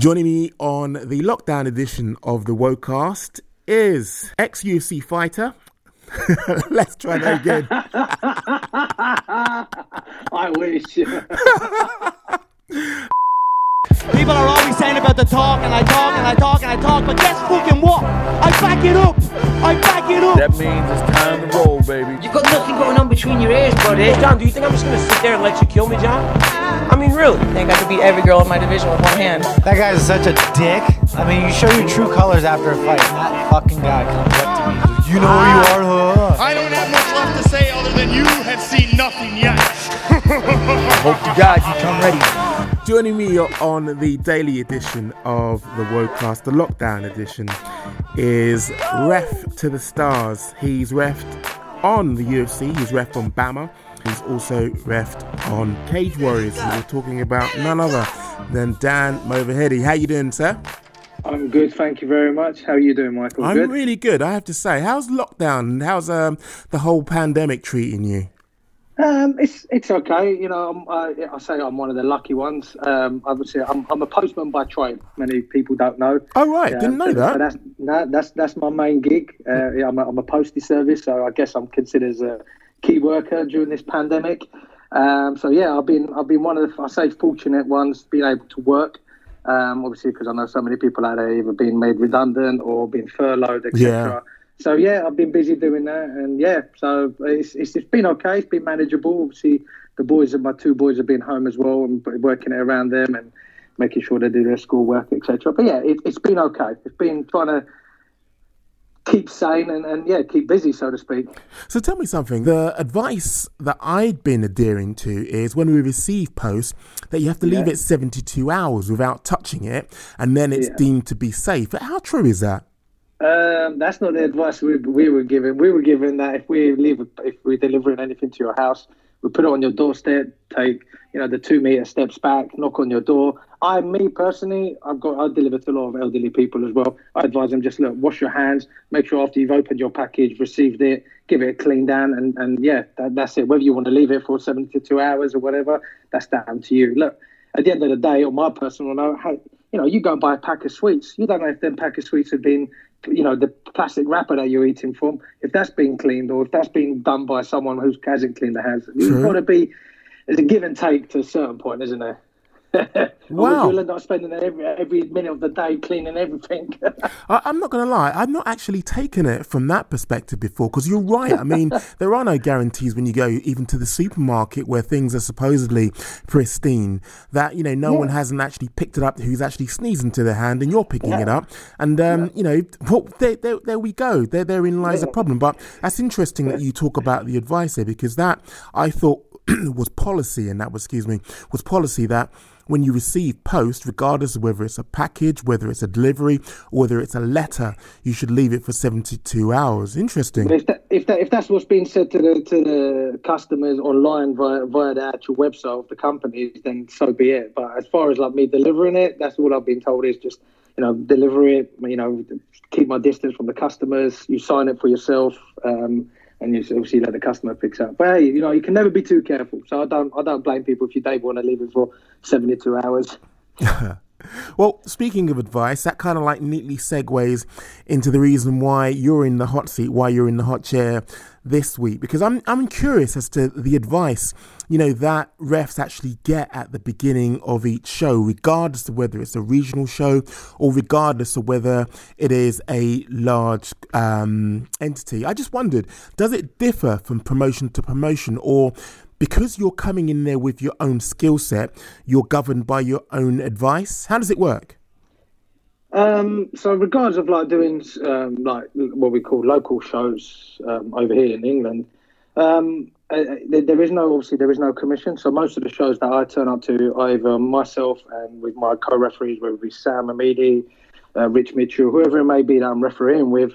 Joining me on the lockdown edition of the Wocast is ex UFC fighter. Let's try that again. I wish. People are always saying about the talk, and I talk, and I talk, and I talk, but guess fucking what? I back it up! I back it up! That means it's time to roll, baby. You've got nothing going on between your ears, buddy. Hey, John, do you think I'm just gonna sit there and let you kill me, John? I mean, really? I think I could beat every girl in my division with one hand. That guy's such a dick. I mean, you show your true colors after a fight. and That fucking guy comes up to me. You know who you are, huh? I don't have much left to say other than you have seen nothing yet. Hope to God you come ready. Joining me on the daily edition of the Wocast, the lockdown edition, is Ref to the Stars. He's refed on the UFC, he's ref on BAMMA, he's also refed on Cage Warriors. And we're talking about none other than Dan Movahedi. How you doing, sir? I'm good, thank you very much. How are you doing, Michael? I'm good? really good, I have to say. How's lockdown? How's um, the whole pandemic treating you? Um, it's it's okay. You know, I'm, I, I say I'm one of the lucky ones. Um, obviously, I'm, I'm a postman by trade. Many people don't know. Oh, right, didn't know that. That's no, that's that's my main gig. Uh, yeah, I'm, a, I'm a postie service, so I guess I'm considered as a key worker during this pandemic. Um, so yeah, I've been I've been one of the I say fortunate ones being able to work. Um, obviously, because I know so many people out there either being made redundant or being furloughed, etc. Yeah. So yeah, I've been busy doing that, and yeah, so it's, it's it's been okay. It's been manageable. Obviously, the boys and my two boys have been home as well, and working it around them and making sure they do their schoolwork, etc. But yeah, it, it's been okay. It's been trying to keep sane and, and yeah, keep busy, so to speak. So tell me something. The advice that I'd been adhering to is when we receive posts that you have to leave Yeah. it 72 hours without touching it, and then it's Yeah. deemed to be safe. But how true is that? Um, that's not the advice we, we were given. We were given that if we leave, if we're delivering anything to your house, we put it on your doorstep. Take you know the two meter steps back, knock on your door. I, me personally, I've got I deliver to a lot of elderly people as well. I advise them just look, wash your hands, make sure after you've opened your package, received it, give it a clean down, and and yeah, that, that's it. Whether you want to leave it for seventy two hours or whatever, that's down to you. Look, at the end of the day, on my personal note, how, you know, you go and buy a pack of sweets. You don't know if them pack of sweets have been, you know, the plastic wrapper that you're eating from, if that's been cleaned or if that's been done by someone who hasn't cleaned the hands. You've got to be, there's a give and take to a certain point, isn't there? Wow. You'll end up spending every, every minute of the day cleaning everything. I, I'm not going to lie, I've not actually taken it from that perspective before because you're right. I mean, there are no guarantees when you go even to the supermarket where things are supposedly pristine that, you know, no one hasn't actually picked it up who's actually sneezing to their hand and you're picking it up. And, um, you know, well, there, there, there we go. There, therein lies a problem. But that's interesting that you talk about the advice there because that I thought was policy, and that was, excuse me, was policy that when you receive post, regardless of whether it's a package, whether it's a delivery, whether it's a letter, you should leave it for 72 hours. Interesting. If that, if that if that's what's being said to the to the customers online via via the actual website of the companies, then so be it. But as far as like me delivering it, that's all I've been told is just you know deliver it. You know, keep my distance from the customers. You sign it for yourself, um, and you obviously let the customer picks up. But hey, you know you can never be too careful. So I don't I don't blame people if you don't want to leave it for seventy two hours. Well, speaking of advice, that kind of like neatly segues into the reason why you're in the hot seat, why you're in the hot chair this week, because I'm I'm curious as to the advice, you know, that refs actually get at the beginning of each show, regardless of whether it's a regional show or regardless of whether it is a large um, entity. I just wondered, does it differ from promotion to promotion, or because you're coming in there with your own skill set, you're governed by your own advice. How does it work? Um, so, regards of like doing um, like what we call local shows um, over here in England, um, uh, there, there is no obviously there is no commission. So most of the shows that I turn up to, either myself and with my co-referees, whether it be Sam Amidi, uh, Rich Mitchell, whoever it may be that I'm refereeing with,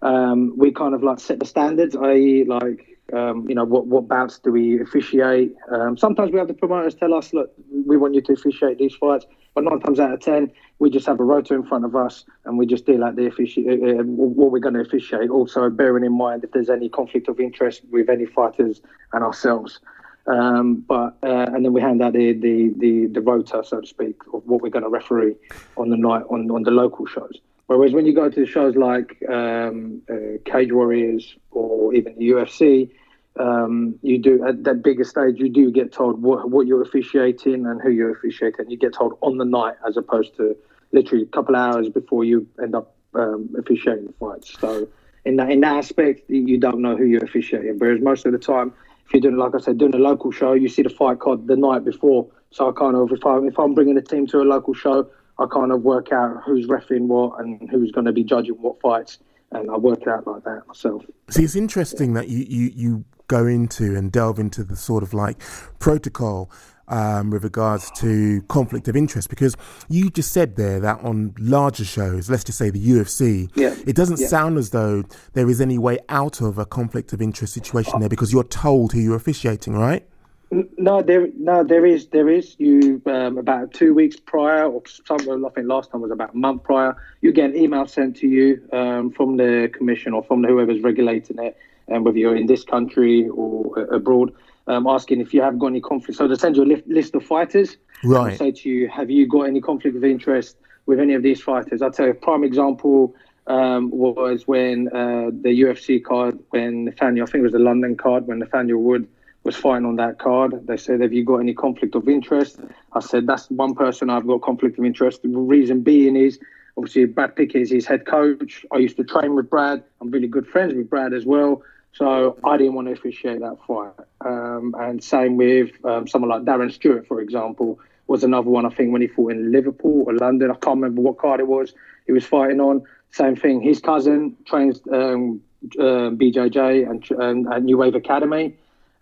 um, we kind of like set the standards, i.e., like um, you know what what bouts do we officiate? Um, sometimes we have the promoters tell us, look, we want you to officiate these fights, but nine times out of ten, we just have a rota in front of us and we just deal out the offici- uh, uh, what we're going to officiate. Also, bearing in mind if there's any conflict of interest with any fighters and ourselves. Um, but uh, and then we hand out the, the the the rota, so to speak, of what we're going to referee on the night on on the local shows. Whereas when you go to shows like um, uh, Cage Warriors or even the UFC, um, you do at that bigger stage, you do get told what, what you're officiating and who you're officiating. You get told on the night as opposed to literally a couple hours before you end up um, officiating the fights. So in that in that aspect, you don't know who you're officiating. Whereas most of the time, if you're doing like I said, doing a local show, you see the fight card the night before. So I kind of if I if I'm bringing a team to a local show, I kind of work out who's refing what and who's going to be judging what fights. And I work it out like that myself. See, it's interesting that you, you, you go into and delve into the sort of like protocol um, with regards to conflict of interest because you just said there that on larger shows, let's just say the UFC, Yeah. it doesn't Yeah. sound as though there is any way out of a conflict of interest situation there because you're told who you're officiating, right? No, there, no, there is, there is. You um, about two weeks prior, or some, I think last time was about a month prior. You get an email sent to you um, from the commission or from whoever's regulating it, and whether you're in this country or uh, abroad, um, asking if you have got any conflict. So they send you a li- list of fighters. Right. say to you, have you got any conflict of interest with any of these fighters? I'll tell you a prime example. Um, was when uh, the UFC card, when Nathaniel, I think it was the London card, when Nathaniel Wood was fighting on that card. They said, Have you got any conflict of interest? I said, That's one person I've got conflict of interest. The reason being is obviously Brad Pickett is his head coach. I used to train with Brad. I'm really good friends with Brad as well. So I didn't want to officiate that fight. Um, and same with um, someone like Darren Stewart, for example, was another one. I think when he fought in Liverpool or London, I can't remember what card it was. He was fighting on. Same thing. His cousin trains um, uh, BJJ and, and at New Wave Academy.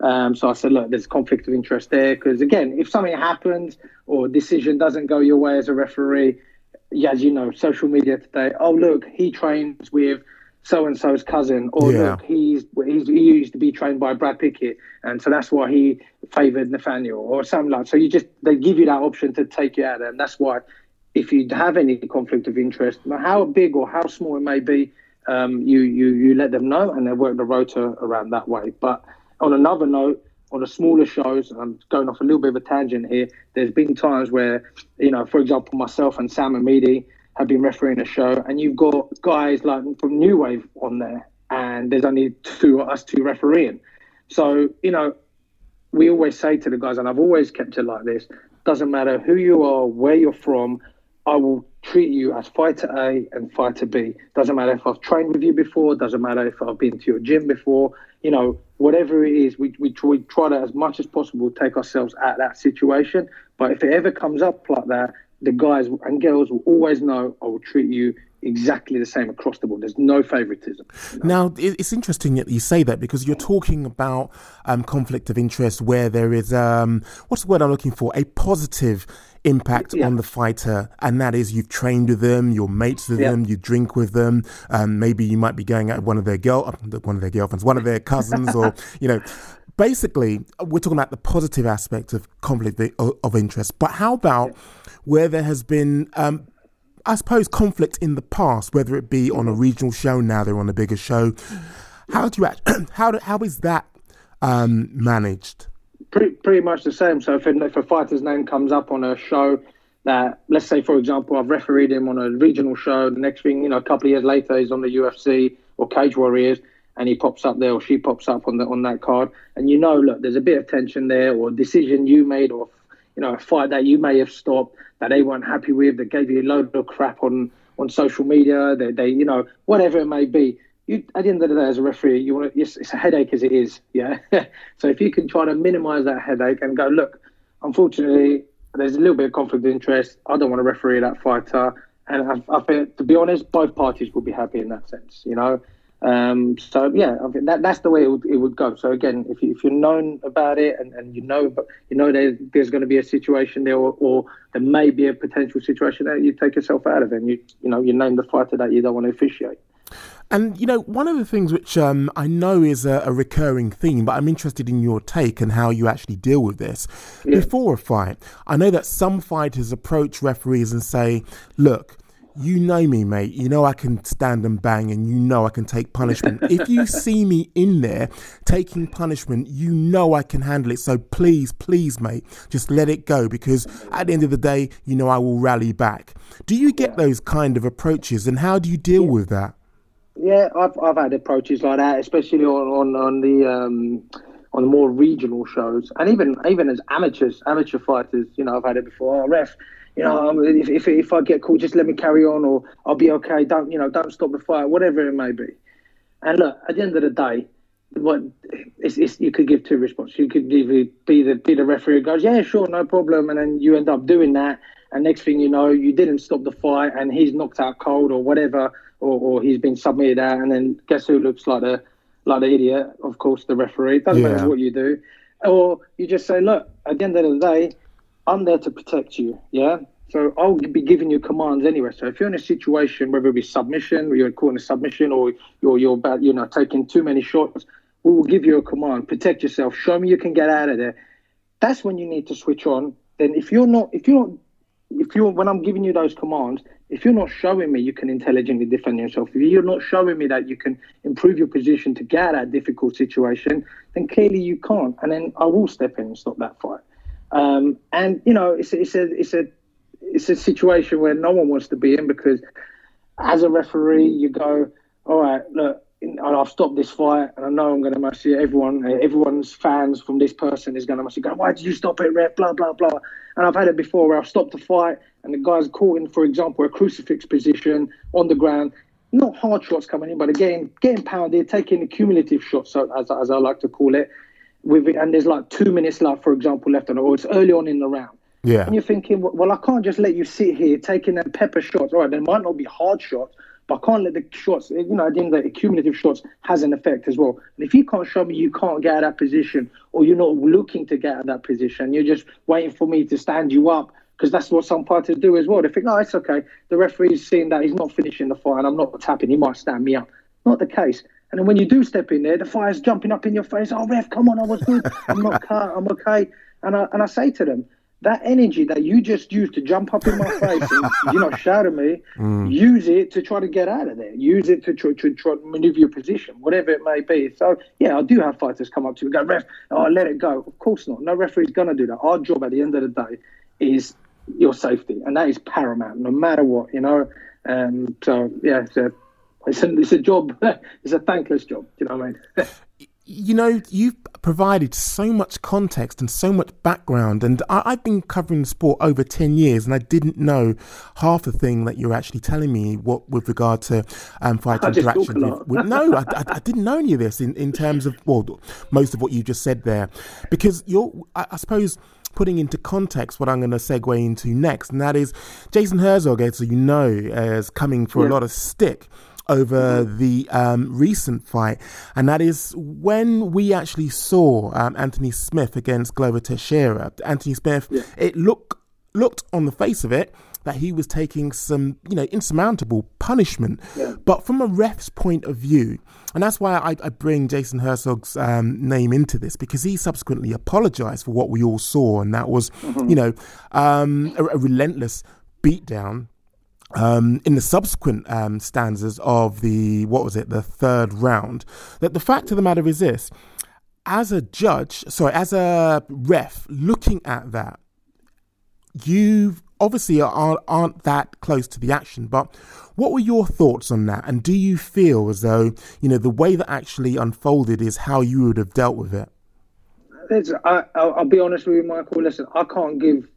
Um, so I said, look, there's conflict of interest there because again, if something happens or a decision doesn't go your way as a referee, yeah, as you know, social media today. Oh, look, he trains with so and so's cousin, or Yeah. look, he's, he's he used to be trained by Brad Pickett, and so that's why he favoured Nathaniel or something like. So you just they give you that option to take you out, and that's why if you have any conflict of interest, how big or how small it may be, um, you you you let them know, and they work the rota around that way. But on another note, on the smaller shows, I'm going off a little bit of a tangent here. There's been times where, you know, for example, myself and Sam Amidi have been refereeing a show, and you've got guys like from New Wave on there, and there's only two us two refereeing. So you know, we always say to the guys, and I've always kept it like this: doesn't matter who you are, where you're from, I will treat you as fighter A and fighter B. Doesn't matter if I've trained with you before. Doesn't matter if I've been to your gym before. You know, whatever it is, we we try, we try to as much as possible take ourselves out of that situation. But if it ever comes up like that, the guys and girls will always know I will treat you exactly the same across the board. There's no favoritism. Now, it's interesting that you say that because you're talking about um, conflict of interest where there is, um, what's the word I'm looking for? A positive impact Yeah. on the fighter, and that is you've trained with them, you're mates with Yeah. them, you drink with them. Um, maybe you might be going out with one of their girl, one of their girlfriends, one of their cousins, or you know. Basically, we're talking about the positive aspect of conflict of of interest. But how about where there has been um, I suppose conflict in the past, whether it be on a regional show, now they're on a bigger show. How do you act, how do, how is that um, managed? pretty, pretty much the same. So if, if a fighter's name comes up on a show that, let's say, for example, I've refereed him on a regional show, the next thing, you know, a couple of years later, he's on the UFC or Cage Warriors, and he pops up there or she pops up on the on that card, and you know, look, there's a bit of tension there, or a decision you made, or you know, a fight that you may have stopped that they weren't happy with, that gave you a load of crap on on social media, that they, you know, whatever it may be. You, at the end of the day, as a referee, you want to. It's, it's a headache as it is, yeah. so if you can try to minimise that headache and go, look, unfortunately, there's a little bit of conflict of interest. I don't want to referee that fighter, and I, I think, to be honest, both parties will be happy in that sense, you know. Um, so yeah, I think that that's the way it would, it would go. So again, if you, if you're known about it and, and you know, but you know there's, there's going to be a situation there, or, or there may be a potential situation there, you take yourself out of it. And you you know you name the fighter that you don't want to officiate. And you know, one of the things which um, I know is a, a recurring theme, but I'm interested in your take and how you actually deal with this. Before a fight, I know that some fighters approach referees and say, "Look, you know me, mate. You know I can stand and bang, and you know I can take punishment. if you see me in there taking punishment, you know I can handle it. So please, please, mate, just let it go because at the end of the day, you know I will rally back. Do you get those kind of approaches, and how do you deal with that? Yeah, I've I've had approaches like that, especially on on on the um, on the more regional shows, and even even as amateurs, amateur fighters. You know, I've had it before. Oh, ref, you know, um, if, if if I get caught, just let me carry on, or I'll be okay. Don't you know? Don't stop the fight, whatever it may be. And look, at the end of the day, what it's, it's, you could give two responses. You could either be the be the referee who goes, yeah, sure, no problem, and then you end up doing that, and next thing you know, you didn't stop the fight, and he's knocked out cold or whatever, or, or he's been submitted out, and then guess who looks like the like the idiot? Of course, the referee. Doesn't Yeah. matter what you do, or you just say, look, at the end of the day, I'm there to protect you. Yeah. So I'll be giving you commands anyway. So if you're in a situation, whether it be submission, or you're caught in a submission, or you're you're about you know taking too many shots, we will give you a command. Protect yourself. Show me you can get out of there. That's when you need to switch on. Then if you're not, if you're not, if you're when I'm giving you those commands, if you're not showing me you can intelligently defend yourself, if you're not showing me that you can improve your position to get out of that difficult situation, then clearly you can't. And then I will step in and stop that fight. Um, and you know, it's a, it's a it's a it's a situation where no one wants to be in because as a referee, you go, all right, look, I've stopped this fight, and I know I'm going to must everyone, everyone's fans from this person is going to must go, why did you stop it, ref? Blah blah blah. And I've had it before where I've stopped the fight, and the guy's caught in, for example, a crucifix position on the ground. Not hard shots coming in, but again, getting pounded, taking the cumulative shots, as, as I like to call it. With it, and there's like two minutes left, for example, left on or it's early on in the round. Yeah. And you're thinking, well, well, I can't just let you sit here taking them pepper shots. All right, they might not be hard shots, but I can't let the shots, you know, at the end of the cumulative shots has an effect as well. And if you can't show me you can't get out of that position, or you're not looking to get out of that position, you're just waiting for me to stand you up, because that's what some fighters do as well. They think, no, it's okay. The referee's seeing that he's not finishing the fight and I'm not tapping, he might stand me up. Not the case. And then when you do step in there, the fire's jumping up in your face. Oh, ref, come on, I was good. I'm not cut. I'm okay. And I, and I say to them, that energy that you just used to jump up in my face and you know shout at me, use it to try to get out of there. Use it to try to try to maneuver your position, whatever it may be. So yeah, I do have fighters come up to me and go, ref, oh let it go. Of course not. No referee's gonna do that. Our job at the end of the day is your safety, and that is paramount, no matter what. You know. Um, so yeah, a it's a, it's a job. it's a thankless job. Do you know what I mean? you know, you've provided so much context and so much background, and I, I've been covering the sport over ten years, and I didn't know half the thing that you're actually telling me. What with regard to um, fight I just talk interaction? With, with, no, I, I, I didn't know any of this in, in terms of well, most of what you just said there, because you're, I, I suppose. Putting into context what I'm going to segue into next, and that is Jason Herzog, as you know, is coming for a lot of stick over the um, recent fight, and that is when we actually saw um, Anthony Smith against Glover Teixeira. Anthony Smith, it looked looked on the face of it that he was taking some, you know, insurmountable punishment. But from a ref's point of view, and that's why I, I bring Jason Herzog's um, name into this because he subsequently apologized for what we all saw, and that was, you know, um, a, a relentless beatdown um, in the subsequent um, stanzas of the what was it the third round that the fact of the matter is this. As a judge sorry as a ref looking at that you obviously aren't, aren't that close to the action but what were your thoughts on that? And do you feel as though you know the way that actually unfolded is how you would have dealt with it? I, I'll, I'll be honest with you, Michael. Listen, I can't give,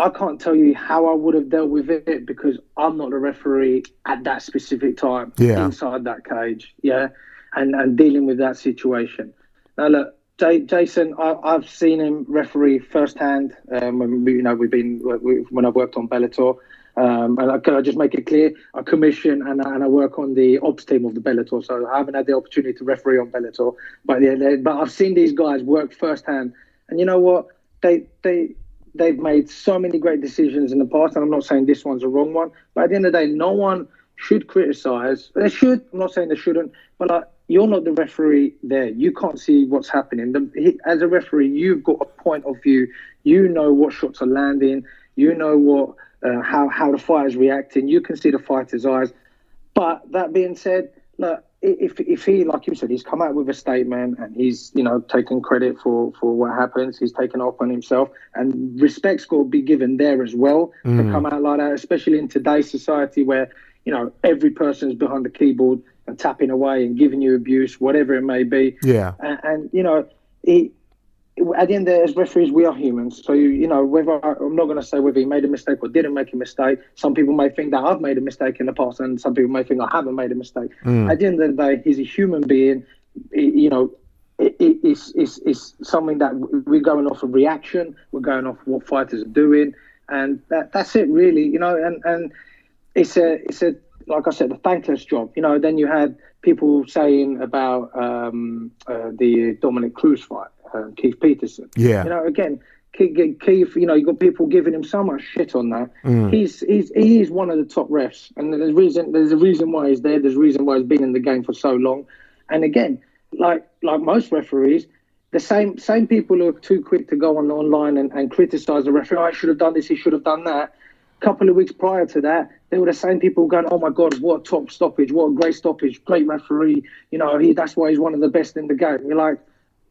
I can't tell you how I would have dealt with it because I'm not the referee at that specific time Yeah. inside that cage. Yeah, and and dealing with that situation. Now look, J- Jason, I, I've seen him referee firsthand. Um, when you know, we've been we, when I've worked on Bellator. Um, and I, can I just make it clear? I commission and, I- and I work on the ops team of the Bellator, so I haven't had the opportunity to referee on Bellator. But yeah, they, but I've seen these guys work firsthand, and you know what? They they they've made so many great decisions in the past, and I'm not saying this one's a wrong one. But at the end of the day, no one should criticize. They should. I'm not saying they shouldn't, but like, you're not the referee there. You can't see what's happening. The, as a referee, you've got a point of view. You know what shots are landing. You know what uh, how how the fighter's reacting. You can see the fighter's eyes. But that being said, look, if if he, like you said, he's come out with a statement and he's you know taken credit for for what happens. He's taken off on himself, and respect's got to be given there as well to mm. come out like that, especially in today's society where you know every person's behind the keyboard and tapping away and giving you abuse, whatever it may be. Yeah. And, and you know, he, at the end of the, as referees, we are humans. So you, you know, whether I'm not going to say whether he made a mistake or didn't make a mistake. Some people may think that I've made a mistake in the past, and some people may think I haven't made a mistake. Mm. At the end of the day, he's a human being. He- you know, it, it, it's, it's it's something that we're going off a reaction. We're going off what fighters are doing, and that that's it really. You know, and and it's a it's a like I said, the thankless job. You know, then you had people saying about um, uh, the Dominick Cruz fight, um, Keith Peterson. Yeah. You know, again, Keith, Keith, you know, you got people giving him so much shit on that. He's he's he is one of the top refs, and there's reason there's a reason why he's there. There's a reason why he's been in the game for so long. And again, like like most referees, the same same people who are too quick to go on online and, and criticize the referee. Oh, I should have done this. He should have done that. Couple of weeks prior to that, they were the same people going, "Oh my God, what a top stoppage! What a great stoppage! Great referee! You know, he that's why he's one of the best in the game." You're like,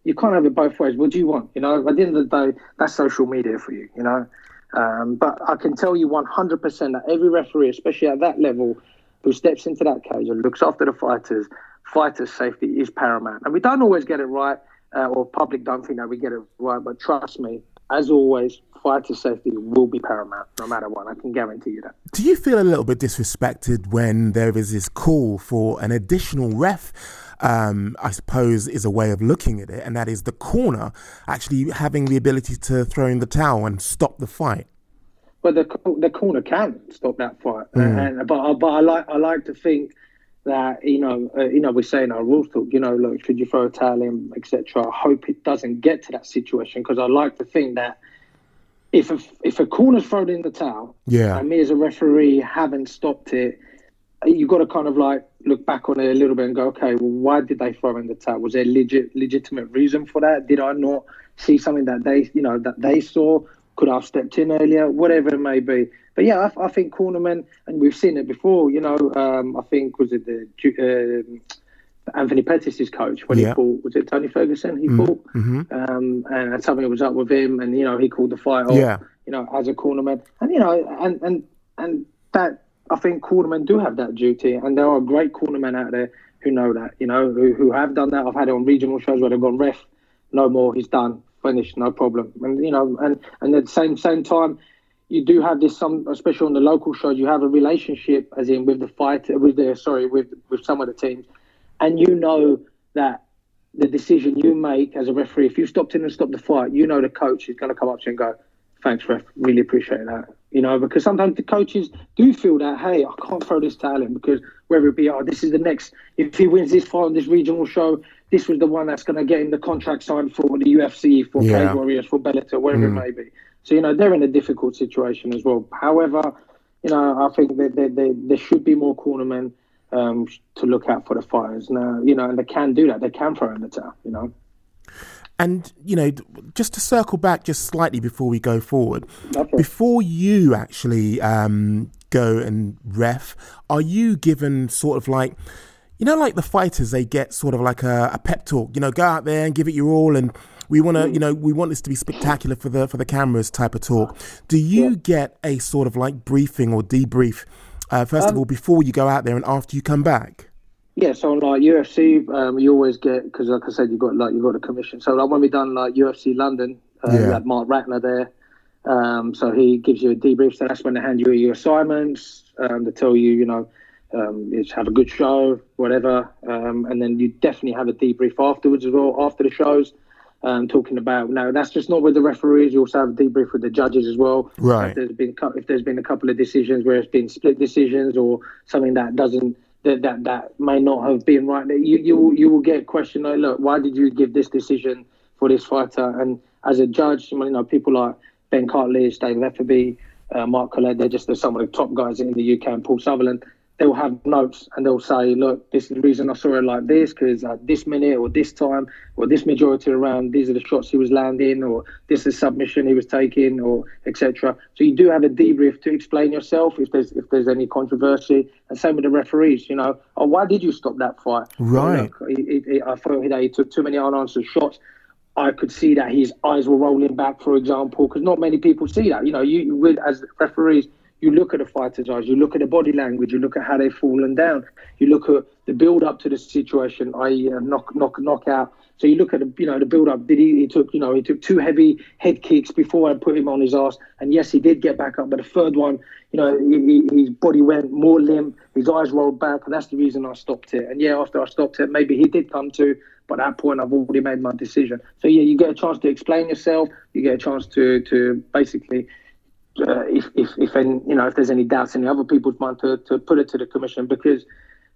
you can't have it both ways. What do you want? You know, at the end of the day, that's social media for you. You know, um, but I can tell you 100% that every referee, especially at that level, who steps into that cage and looks after the fighters, fighters' safety is paramount. And we don't always get it right, uh, or public don't think that we get it right. But trust me, as always, fighters' safety will be paramount, no matter what. I can guarantee you that. Do you feel a little bit disrespected when there is this call for an additional ref? Um, I suppose is a way of looking at it, and that is the corner actually having the ability to throw in the towel and stop the fight. But the the corner can stop that fight. And, but but I like I like to think that you know uh, you know we're saying our rules talk. You know, look, should you throw a towel in, etc. I hope it doesn't get to that situation because I like to think that if a, if a corner's thrown in the towel, Yeah. and me as a referee haven't stopped it, you've got to kind of like look back on it a little bit and go, okay, well, why did they throw in the towel? Was there legit legitimate reason for that? Did I not see something that they, you know, that they saw? Could I have stepped in earlier? Whatever it may be. But yeah, I, I think cornermen, and we've seen it before. You know, um, I think was it the um Anthony Pettis' coach when Yeah. he fought? Was it Tony Ferguson? He fought, um, and something was up with him, and you know he called the fight off. Yeah. You know, as a cornerman, and you know, and and and that I think cornermen do have that duty, and there are great cornermen out there who know that. You know, who who have done that. I've had it on regional shows where they've gone ref, no more, he's done, finished, no problem. And you know, and and at the same same time, you do have this some, especially on the local shows, you have a relationship, as in with the fighter, with the sorry, with with some of the teams, and you know that the decision you make as a referee, if you stopped in and stopped the fight, you know the coach is going to come up to you and go, "Thanks, ref, really appreciate that." You know, because sometimes the coaches do feel that, hey, I can't throw this towel in because whether it be, oh, this is the next, if he wins this fight on this regional show, this was the one that's going to get him the contract signed for the UFC, for Yeah. Cage Warriors, for Bellator, wherever it mm. may be. So, you know, they're in a difficult situation as well. However, you know, I think that there, there, there should be more cornermen um, to look out for the fighters now, you know, and they can do that. They can throw in the towel, you know. And you know, just to circle back just slightly before we go forward, Okay. before you actually um, go and ref, are you given sort of like, you know, like the fighters, they get sort of like a, a pep talk. You know, go out there and give it your all, and we want to, you know, we want this to be spectacular for the for the cameras type of talk. Do you get a sort of like briefing or debrief? Uh, first of all, before you go out there and after you come back. Yeah, so like UFC, um, you always get because, like I said, you got like you got a commission. So like when we done like UFC London, uh, we had Marc Ratner there. Um, so he gives you a debrief. So that's when they hand you your assignments. Um, they tell you, you know, um, have a good show, whatever. Um, and then you definitely have a debrief afterwards as well after the shows. Um, talking about now that's just not with the referees. You also have a debrief with the judges as well. Right. If there's been if there's been a couple of decisions where it's been split decisions or something that doesn't that that, that may not have been right, you you will- you will get questioned. Like, look, why did you give this decision for this fighter? And as a judge, you know, people like Ben Cartlidge, Dave Lefferby, uh, Mark Collette, they're just they're some of the top guys in the UK, and Paul Sutherland. They'll have notes and they'll say, look, this is the reason I saw it like this because at uh, this minute or this time or this majority around, these are the shots he was landing or this is submission he was taking or etc. So you do have a debrief to explain yourself if there's if there's any controversy. And same with the referees, you know, oh, why did you stop that fight? Right. Look, he, he, I thought that he took too many unanswered shots. I could see that his eyes were rolling back, for example, because not many people see that. You know, you with as referees, you look at the fighter's eyes, you look at the body language, you look at how they've fallen down, you look at the build up to the situation, i.e., a knock, knock, knockout. So you look at the, you know, the build up. Did he? He took, you know, he took two heavy head kicks before I put him on his ass, and yes, he did get back up. But the third one, you know, he, he, his body went more limp, his eyes rolled back, and that's the reason I stopped it. And yeah, after I stopped it, maybe he did come to, but at that point, I've already made my decision. So yeah, you get a chance to explain yourself. You get a chance to to basically uh, if, if, if any, you know if there's any doubts in the other people's mind to, to put it to the commission because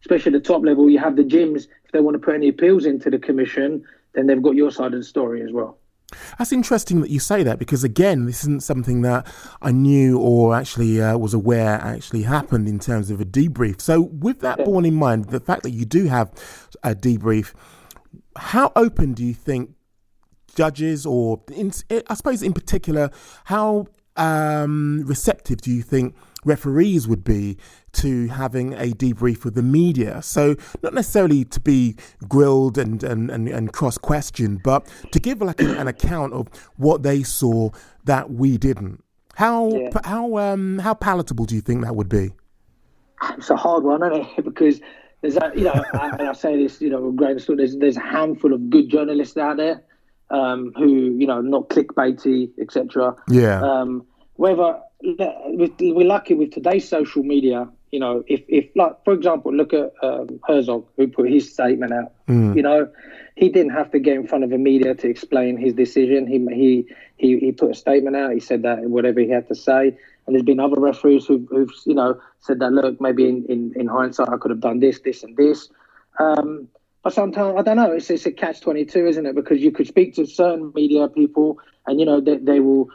especially at the top level you have the gyms if they want to put any appeals into the commission then they've got your side of the story as well That's interesting that you say that because again, this isn't something that I knew or actually uh, was aware actually happened in terms of a debrief. So, with that Yeah. borne in mind, the fact that you do have a debrief, how open do you think judges, or in, I suppose in particular, how um, receptive do you think referees would be to having a debrief with the media? So not necessarily to be grilled and and, and, and cross questioned, but to give like an, an account of what they saw that we didn't. How Yeah. how um how palatable do you think that would be? it's a hard one, isn't it? Because there's a, you know, and I say this, you know, with grain of salt. There's there's a handful of good journalists out there um, who, you know, not clickbaity, etc. Yeah. Um, whether we're lucky with today's social media, you know, if if like for example, look at um, Herzog who put his statement out. You know, he didn't have to get in front of the media to explain his decision. He he he he put a statement out. He said that whatever he had to say. And there's been other referees who've, who've you know said that look maybe in, in, in hindsight I could have done this this and this. Um, but sometimes I don't know. It's, it's a catch twenty two, isn't it? Because you could speak to certain media people, and you know they, they will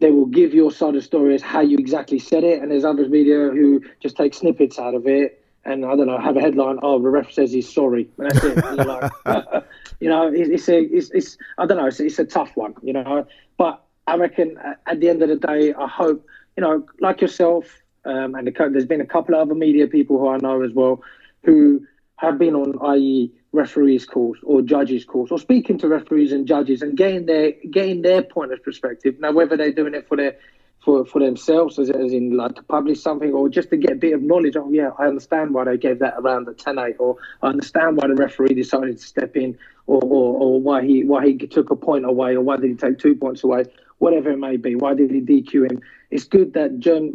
they will give your side of the story as how you exactly said it, and there's other media who just take snippets out of it, and I don't know, have a headline, oh, the ref says he's sorry, and that's it. And like, you know, it, it's a, it's, it's, I don't know, it's, it's a tough one, you know, but I reckon uh, at the end of the day, I hope, you know, like yourself, um, and the, there's been a couple of other media people who I know as well, who have been on, i.e., referees' course or judges' course, or speaking to referees and judges and getting their getting their point of perspective. Now, whether they're doing it for their for, for themselves, as, as in like to publish something, or just to get a bit of knowledge. Oh, yeah, I understand why they gave that around the 10-8, or I understand why the referee decided to step in, or, or, or why he why he took a point away, or why did he take two points away, whatever it may be. Why did he DQ him? It's good that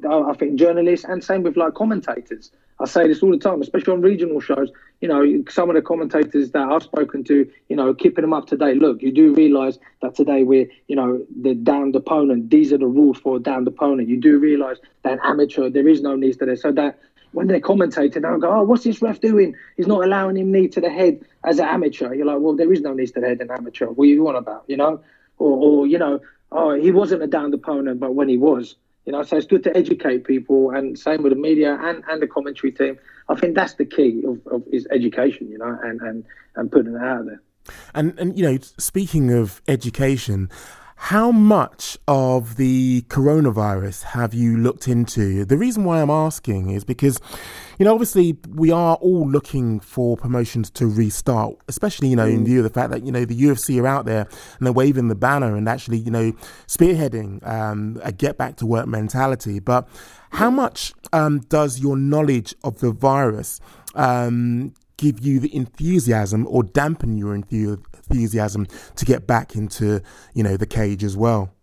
I think journalists and same with like commentators. I say this all the time, especially on regional shows. You know, some of the commentators that I've spoken to, you know, keeping them up to date. Look, you do realise that today we're, you know, the downed opponent. These are the rules for a downed opponent. You do realise that amateur, there is no knees to this. So that when they're commentating, they'll go, oh, what's this ref doing? He's not allowing him knee to the head as an amateur. You're like, well, there is no knees to the head in amateur. What are you on about, you know? Or, or you know, oh, he wasn't a downed opponent, but when he was, you know, so it's good to educate people, and same with the media and, and the commentary team. I think that's the key of, of is education, you know, and, and, and putting it out there. And and you know, speaking of education, how much of the coronavirus have you looked into? The reason why I'm asking is because, you know, obviously we are all looking for promotions to restart, especially, you know, in view of the fact that, you know, the UFC are out there and they're waving the banner and actually, you know, spearheading um, a get back to work mentality. But how much um, does your knowledge of the virus um, give you the enthusiasm or dampen your enthusiasm to get back into you know the cage as well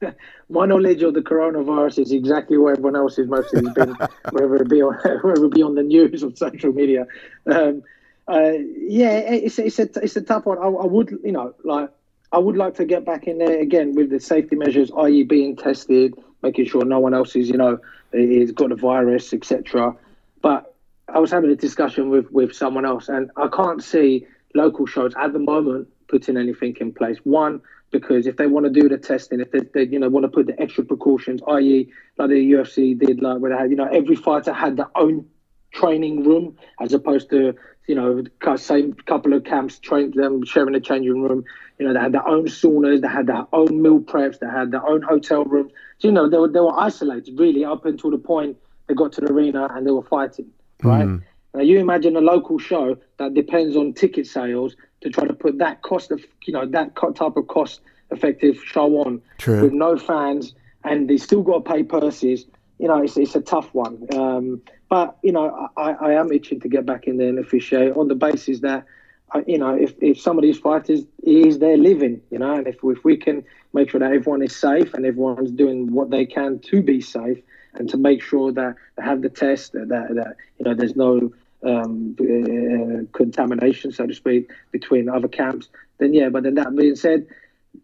My knowledge of the coronavirus is exactly what everyone else has mostly been, whether it be on whether it be on the news or social media. Um, uh, yeah, it's it's a it's a tough one. I, I would you know like I would like to get back in there again with the safety measures, i.e., being tested, making sure no one else is you know is got the virus, etc. But I was having a discussion with with someone else, and I can't see local shows at the moment putting anything in place. One, because if they want to do the testing, if they, they you know want to put the extra precautions, i.e., like the UFC did, like where they had, you know every fighter had their own training room as opposed to you know same couple of camps train them sharing a changing room. You know they had their own saunas, they had their own meal preps, they had their own hotel rooms. So, you know they were they were isolated really up until the point they got to the arena and they were fighting. Right. Mm. Now you imagine a local show that depends on ticket sales to try to put that cost of you know that type of cost effective show on True. with no fans and they still got to pay purses. You know, it's, it's a tough one. Um, but you know, I, I am itching to get back in there and officiate on the basis that. I- You know, if, if some of these fighters is their living, you know, and if if we can make sure that everyone is safe and everyone's doing what they can to be safe, and to make sure that they have the test that that, you know there's no um, uh, contamination, so to speak, between other camps. Then yeah, but then that being said,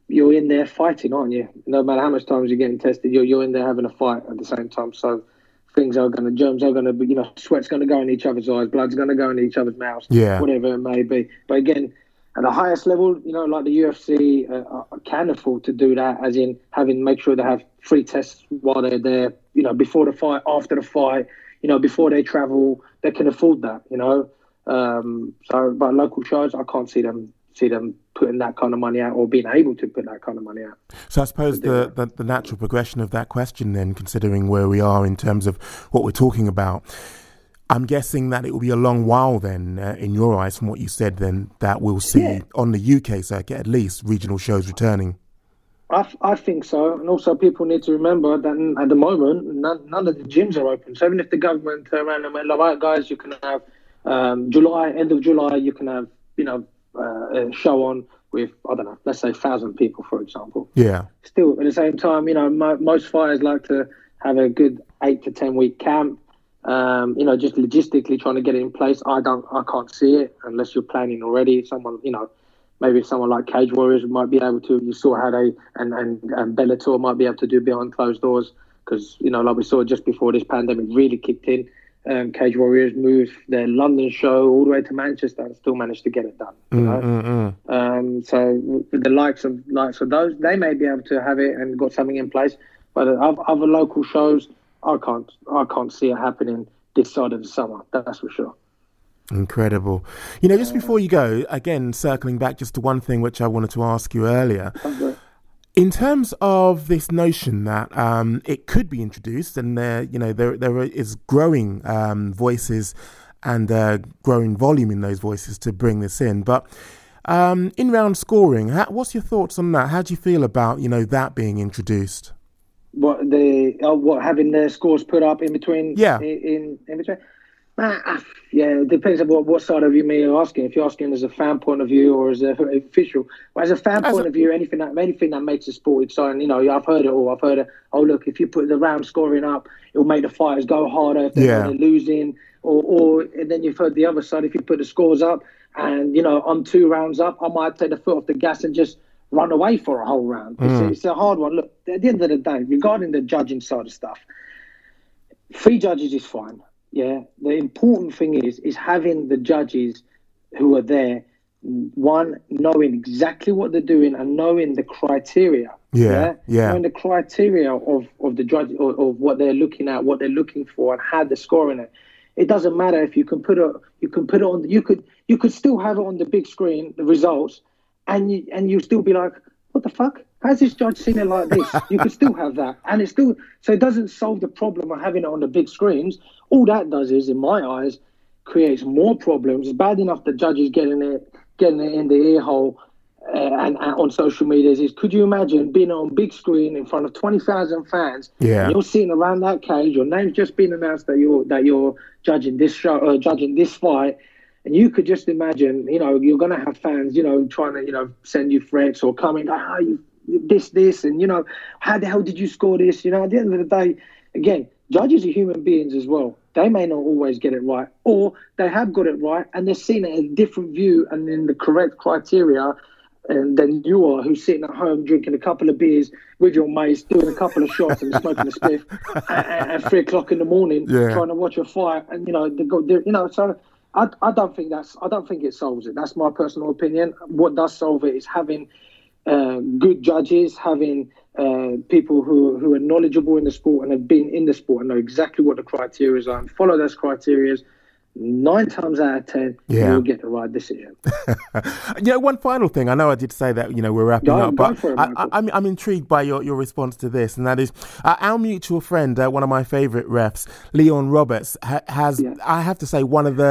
you're in there fighting, aren't you? No matter how much times you're getting tested, you're you're in there having a fight at the same time. So things are going to, germs are going to be, you know, sweat's going to go in each other's eyes, blood's going to go in each other's mouths, Yeah. whatever it may be. But again, at the highest level, you know, like the UFC uh, uh, can afford to do that, as in having make sure they have free tests while they're there, you know, before the fight, after the fight, you know, before they travel, they can afford that, you know. Um, so, but local shows, I can't see them see them putting that kind of money out or being able to put that kind of money out. So I suppose the, the, the natural progression of that question, then, considering where we are in terms of what we're talking about, I'm guessing that it will be a long while then, uh, in your eyes, from what you said, then that we'll see Yeah. on the UK circuit at least regional shows returning. I, I think so, and also people need to remember that at the moment none, none of the gyms are open. So even if the government turn around and went, "All right, guys, you can have um, July, end of July, you can have you know uh, a show on with I don't know, let's say thousand people, for example." Yeah, Still, at the same time, you know, mo- most fighters like to have a good eight to ten week camp. Um, you know, just logistically trying to get it in place. I don't, I can't see it unless you're planning already. Someone, you know, maybe someone like Cage Warriors might be able to. You saw how they and and, and Bellator might be able to do behind closed doors because you know, like we saw just before this pandemic really kicked in. Um, Cage Warriors moved their London show all the way to Manchester and still managed to get it done. You know? Mm-mm. Um, so with the likes of likes of those, they may be able to have it and got something in place. But other, other local shows, I can't I can't see it happening this side of the summer. That's for sure. Incredible. You know, just before you go, again, circling back just to one thing which I wanted to ask you earlier. In terms of this notion that um, it could be introduced, and there, you know, there there is growing um, voices and uh, growing volume in those voices to bring this in. But um, in round scoring, how, what's your thoughts on that? How do you feel about you know that being introduced? What the uh, what having their scores put up in between? Yeah. In in, in between. Ah, ah, yeah, it depends on what, what side of you may are asking. If you're asking as a fan point of view or as a official, well, as a fan As point a- of view, anything that anything that makes the sport exciting, you know, I've heard it all. I've heard it. Oh, look, if you put the round scoring up, it'll make the fighters go harder if they're, Yeah. they're losing. Or, or and then you've heard the other side. If you put the scores up, and you know, I'm two rounds up, I might take the foot off the gas and just run away for a whole round. It's, it's a hard one. Look, at the end of the day, regarding the judging side of stuff, three judges is fine. Yeah. The important thing is is having the judges who are there, one knowing exactly what they're doing and knowing the criteria. Yeah, yeah. Knowing the criteria of of the judge of, of what they're looking at, what they're looking for, and how they're scoring it. It doesn't matter if you can put it you can put it on you could you could still have it on the big screen the results and you and you still be like what the fuck how's this judge seen it like this? You could still have that. And it's still so it doesn't solve the problem of having it on the big screens. All that does is in my eyes creates more problems. It's bad enough the judges getting it getting it in the ear hole uh, and, and on social media. Is could you imagine being on big screen in front of 20,000 fans? Yeah. you're sitting around that cage. Your name's just been announced that you're that you're judging this show uh, judging this fight. And you could just imagine you know you're going to have fans you know trying to you know send you threats or coming ah you this this and you know how the hell did you score this you know at the end of the day again judges are human beings as well they may not always get it right or they have got it right and they're seeing it in a different view and in the correct criteria and then you are who's sitting at home drinking a couple of beers with your mates, doing a couple of shots and smoking a spliff at, at, three o'clock in the morning, Yeah. trying to watch a fight, and you know they go, you know. So I, I don't think that's I don't think it solves it. That's my personal opinion. What does solve it is having uh, good judges, having uh, people who who are knowledgeable in the sport and have been in the sport and know exactly what the criteria are and follow those criteria, nine times out of ten, Yeah. you'll get the right decision. you know, one final thing. I know I did say that, you know, we're wrapping up, but it, I, I, I'm, I'm intrigued by your, your response to this, and that is uh, our mutual friend, uh, one of my favorite refs, Leon Roberts, ha- has, Yeah. I have to say, one of the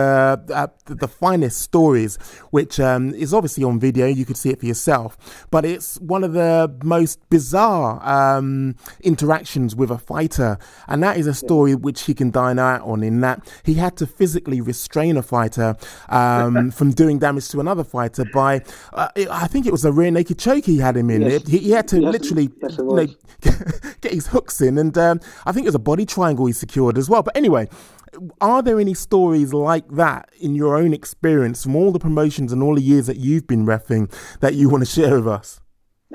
uh, the the finest stories, which um, is obviously on video. You could see it for yourself, but it's one of the most bizarre um, interactions with a fighter, and that is a story which he can dine out on. In that he had to physically restrain a fighter um, from doing damage to another fighter by, uh, I think it was a rear naked choke he had him in. Yes. It- he, he had to Yes, literally, yes, you know, get his hooks in, and um, I think it was a body triangle he secured as well. But anyway, are there any stories like that in your own experience from all the promotions and all the years that you've been refing that you want to share with us?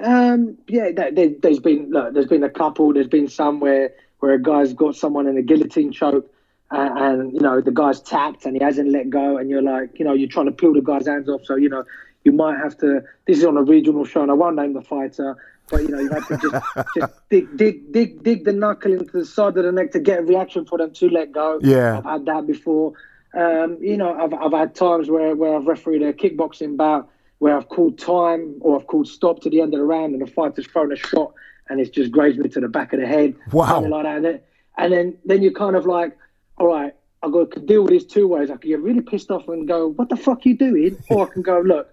Um, yeah, there, there, there's been look, there's been a couple. There's been some where where a guy's got someone in a guillotine choke, and, and you know the guy's tapped and he hasn't let go, and you're like, you know, you're trying to peel the guy's hands off. So you know, you might have to. This is on a regional show, and I won't name the fighter, but you know, you have to just just dig dig dig dig the knuckle into the side of the neck to get a reaction for them to let go. Yeah. I've had that before. Um, you know, I've, I've had times where, where I've refereed a kickboxing bout where I've called time or I've called stop to the end of the round and the fighter's thrown a shot and it's just grazed me to the back of the head. Wow. Like that. And then, and then, then you're kind of like, all right, I've got to deal with this two ways. I can get really pissed off and go, what the fuck are you doing? Or I can go, look,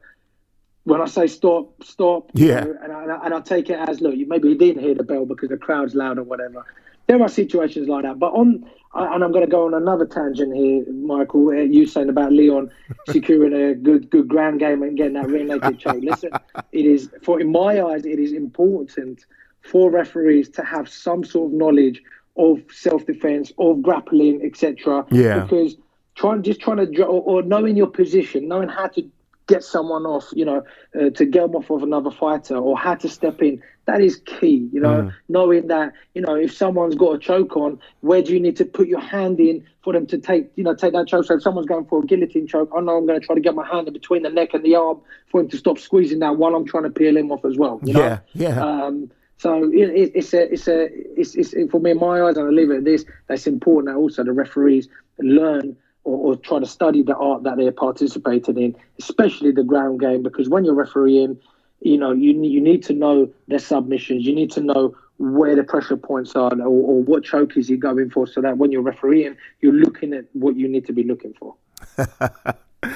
when I say stop, stop. you Yeah. know, and, I, and, I, take it as, look, you maybe you didn't hear the bell because the crowd's loud or whatever. There are situations like that. But on, I- and I'm going to go on another tangent here, Michael. uh, You saying about Leon securing a good good ground game and getting that rear naked choke. Listen, it is, for in my eyes, it is important for referees to have some sort of knowledge of self defense, of grappling, etc. Yeah. Because trying just trying to or, or knowing your position, knowing how to get someone off, you know, uh, to get them off of another fighter or how to step in. That is key, you know, knowing that, you know, if someone's got a choke on, where do you need to put your hand in for them to take, you know, take that choke? So if someone's going for a guillotine choke, I know I'm going to try to get my hand in between the neck and the arm for him to stop squeezing that while I'm trying to peel him off as well. You Yeah, yeah. Um, so it, it, it's a, it's a, it's, it's for me in my eyes, and I leave it at this. That's important that also the referees learn or, or try to study the art that they're participating in, especially the ground game, because when you're refereeing, you know, you you need to know their submissions. You need to know where the pressure points are, or, or what choke is he going for, so that when you're refereeing, you're looking at what you need to be looking for.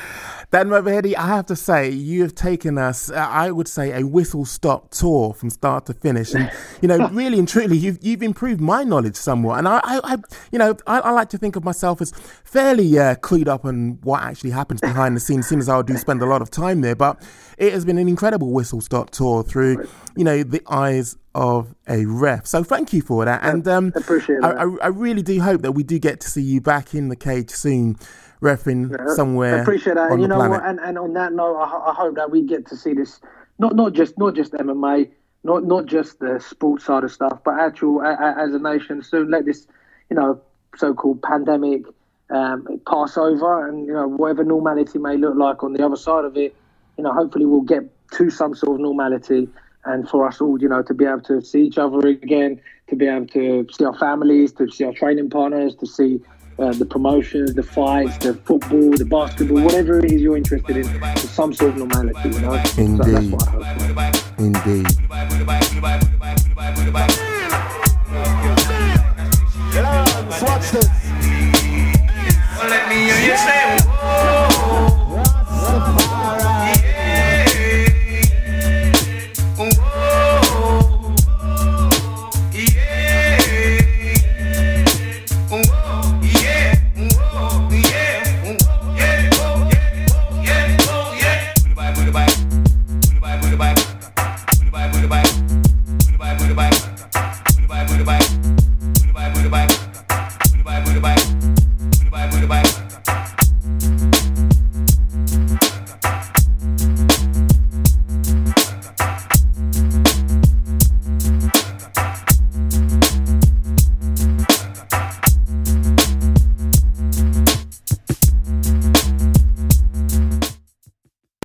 Dan Movahedi, I have to say, you have taken us, uh, I would say, a whistle stop tour from start to finish. And, you know, really and truly, you've, you've improved my knowledge somewhat. And I, I, I you know, I, I like to think of myself as fairly uh, clued up on what actually happens behind the scenes, seeing as I do spend a lot of time there. But it has been an incredible whistle stop tour through, you know, the eyes of a ref. So thank you for that. And um, appreciate I. I, I really do hope that we do get to see you back in the cage soon, refing somewhere I appreciate that. on And you know planet. what? And, and on that note, I, I hope that we get to see this not not just not just MMA, not not just the sports side of stuff, but actual a, a, as a nation soon. Let this, you know, so-called pandemic um, pass over, and you know whatever normality may look like on the other side of it, you know, hopefully we'll get to some sort of normality. And for us all, you know, to be able to see each other again, to be able to see our families, to see our training partners, to see uh, the promotions, the fights, the football, the basketball, whatever it is you're interested in, to some sort of normality, you know? Indeed. So Indeed. This. Well, let me hear you say